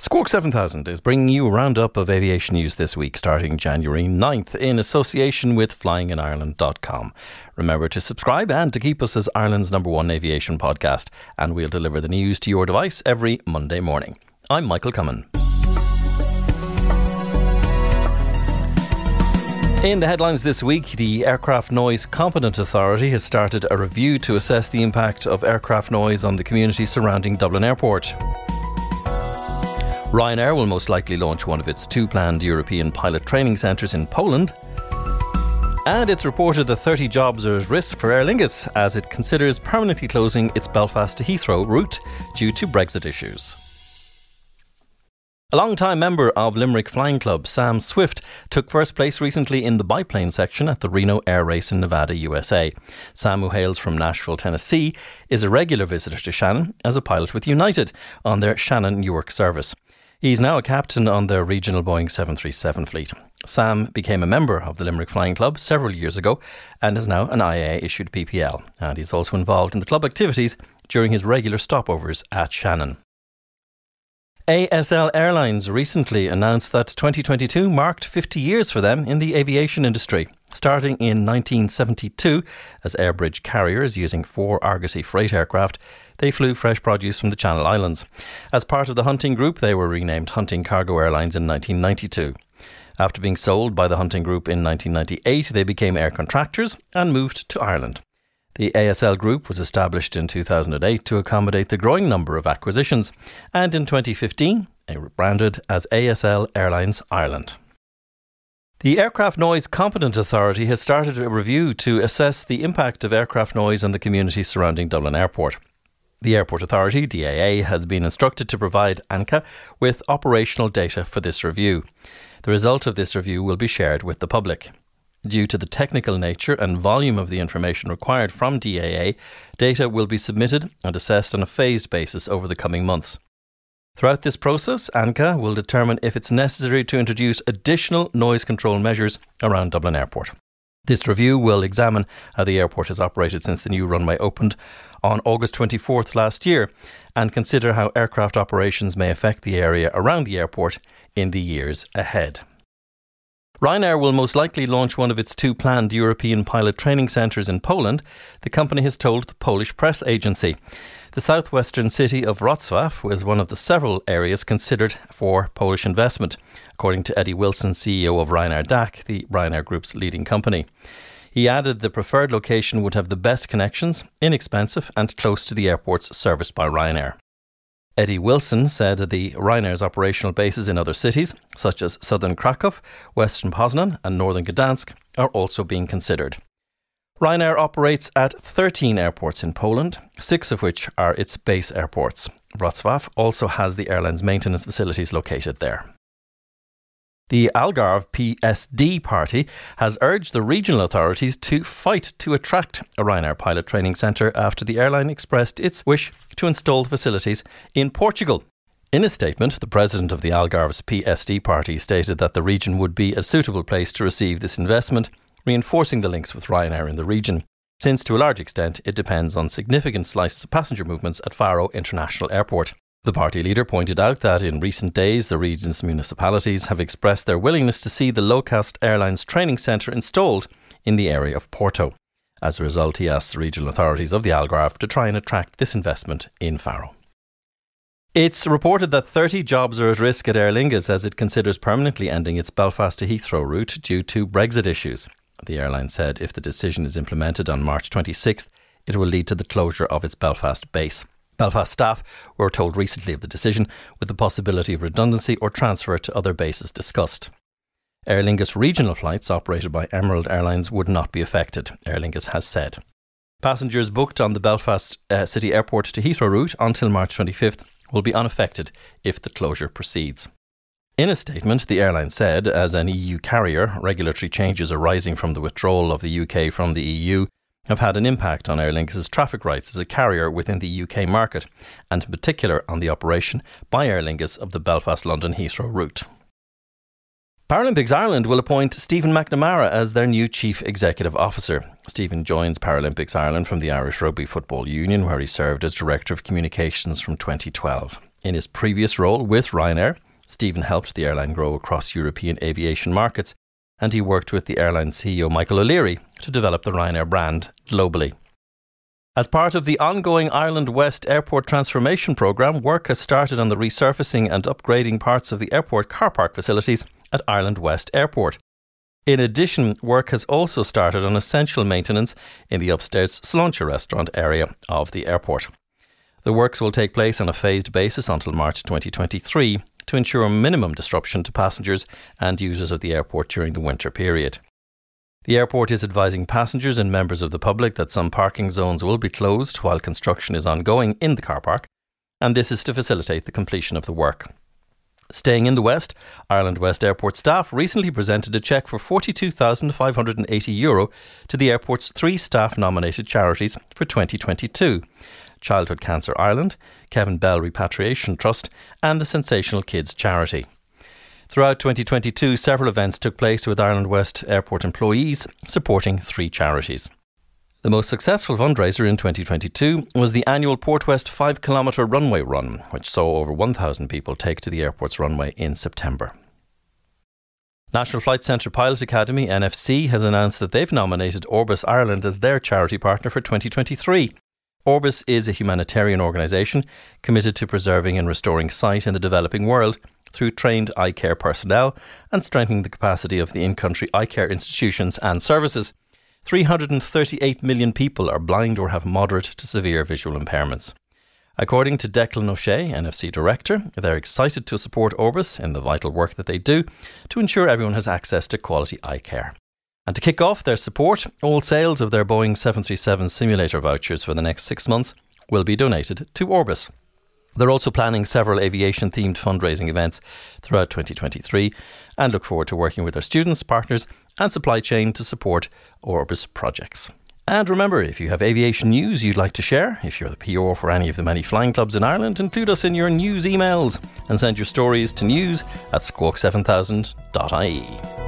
Squawk 7000 is bringing you a roundup of aviation news this week, starting January 9th, in association with flyinginireland.com. Remember to subscribe and to keep us as Ireland's number one aviation podcast, and we'll deliver the news to your device every Monday morning. I'm Michael Cummin. In the headlines this week, the Aircraft Noise Competent Authority has started a review to assess the impact of aircraft noise on the community surrounding Dublin Airport. Ryanair will most likely launch one of its two planned European pilot training centres in Poland. And it's reported that 30 jobs are at risk for Aer Lingus as it considers permanently closing its Belfast to Heathrow route due to Brexit issues. A long-time member of Limerick Flying Club, Sam Swift, took first place recently in the biplane section at the Reno Air Race in Nevada, USA. Sam, who hails from Nashville, Tennessee, is a regular visitor to Shannon as a pilot with United on their Shannon Newark service. He's now a captain on the regional Boeing 737 fleet. Sam became a member of the Limerick Flying Club several years ago and is now an IAA issued PPL. And he's also involved in the club activities during his regular stopovers at Shannon. ASL Airlines recently announced that 2022 marked 50 years for them in the aviation industry. Starting in 1972 as Airbridge carriers using four Argosy freight aircraft, they flew fresh produce from the Channel Islands. As part of the Hunting Group, they were renamed Hunting Cargo Airlines in 1992. After being sold by the Hunting Group in 1998, they became air contractors and moved to Ireland. The ASL Group was established in 2008 to accommodate the growing number of acquisitions, and in 2015, it rebranded as ASL Airlines Ireland. The Aircraft Noise Competent Authority has started a review to assess the impact of aircraft noise on the community surrounding Dublin Airport. The Airport Authority, DAA, has been instructed to provide ANCA with operational data for this review. The result of this review will be shared with the public. Due to the technical nature and volume of the information required from DAA, data will be submitted and assessed on a phased basis over the coming months. Throughout this process, ANCA will determine if it's necessary to introduce additional noise control measures around Dublin Airport. This review will examine how the airport has operated since the new runway opened on August 24th last year and consider how aircraft operations may affect the area around the airport in the years ahead. Ryanair will most likely launch one of its two planned European pilot training centres in Poland, the company has told the Polish press agency. The southwestern city of Wrocław was one of the several areas considered for Polish investment, according to Eddie Wilson, CEO of Ryanair DAC, the Ryanair Group's leading company. He added the preferred location would have the best connections, inexpensive, and close to the airports serviced by Ryanair. Eddie Wilson said the Ryanair's operational bases in other cities, such as southern Krakow, western Poznan, and northern Gdansk, are also being considered. Ryanair operates at 13 airports in Poland, six of which are its base airports. Wrocław also has the airline's maintenance facilities located there. The Algarve PSD party has urged the regional authorities to fight to attract a Ryanair pilot training centre after the airline expressed its wish to install facilities in Portugal. In a statement, the president of the Algarve's PSD party stated that the region would be a suitable place to receive this investment reinforcing the links with Ryanair in the region, since to a large extent it depends on significant slices of passenger movements at Faro International Airport. The party leader pointed out that in recent days the region's municipalities have expressed their willingness to see the low cost airlines training centre installed in the area of Porto. As a result, he asked the regional authorities of the Algarve to try and attract this investment in Faro. It's reported that 30 jobs are at risk at Aer Lingus as it considers permanently ending its Belfast to Heathrow route due to Brexit issues. The airline said if the decision is implemented on March 26th, it will lead to the closure of its Belfast base. Belfast staff were told recently of the decision, with the possibility of redundancy or transfer to other bases discussed. Aer Lingus regional flights operated by Emerald Airlines would not be affected, Aer Lingus has said. Passengers booked on the Belfast uh, City Airport to Heathrow route until March 25th will be unaffected if the closure proceeds. In a statement, the airline said, as an EU carrier, regulatory changes arising from the withdrawal of the UK from the EU have had an impact on Aer Lingus' traffic rights as a carrier within the UK market, and in particular on the operation by Aer Lingus of the Belfast London Heathrow route. Paralympics Ireland will appoint Stephen McNamara as their new Chief Executive Officer. Stephen joins Paralympics Ireland from the Irish Rugby Football Union, where he served as Director of Communications from 2012. In his previous role with Ryanair, Stephen helped the airline grow across European aviation markets and he worked with the airline CEO Michael O'Leary to develop the Ryanair brand globally. As part of the ongoing Ireland West Airport Transformation Programme, work has started on the resurfacing and upgrading parts of the airport car park facilities at Ireland West Airport. In addition, work has also started on essential maintenance in the upstairs Sláinte restaurant area of the airport. The works will take place on a phased basis until March 2023 to ensure minimum disruption to passengers and users of the airport during the winter period. The airport is advising passengers and members of the public that some parking zones will be closed while construction is ongoing in the car park, and this is to facilitate the completion of the work. Staying in the West, Ireland West Airport staff recently presented a cheque for €42,580 to the airport's three staff nominated charities for 2022 Childhood Cancer Ireland, Kevin Bell Repatriation Trust, and the Sensational Kids Charity. Throughout 2022, several events took place with Ireland West Airport employees supporting three charities. The most successful fundraiser in 2022 was the annual Portwest 5 kilometre runway run, which saw over 1,000 people take to the airport's runway in September. National Flight Centre Pilot Academy, NFC, has announced that they've nominated Orbis Ireland as their charity partner for 2023. Orbis is a humanitarian organisation committed to preserving and restoring sight in the developing world through trained eye care personnel and strengthening the capacity of the in country eye care institutions and services. 338 million people are blind or have moderate to severe visual impairments. According to Declan O'Shea, NFC director, they're excited to support Orbis in the vital work that they do to ensure everyone has access to quality eye care. And to kick off their support, all sales of their Boeing 737 simulator vouchers for the next six months will be donated to Orbis. They're also planning several aviation themed fundraising events throughout 2023 and look forward to working with their students, partners, and supply chain to support Orbis projects. And remember, if you have aviation news you'd like to share, if you're the PR for any of the many flying clubs in Ireland, include us in your news emails and send your stories to news at squawk7000.ie.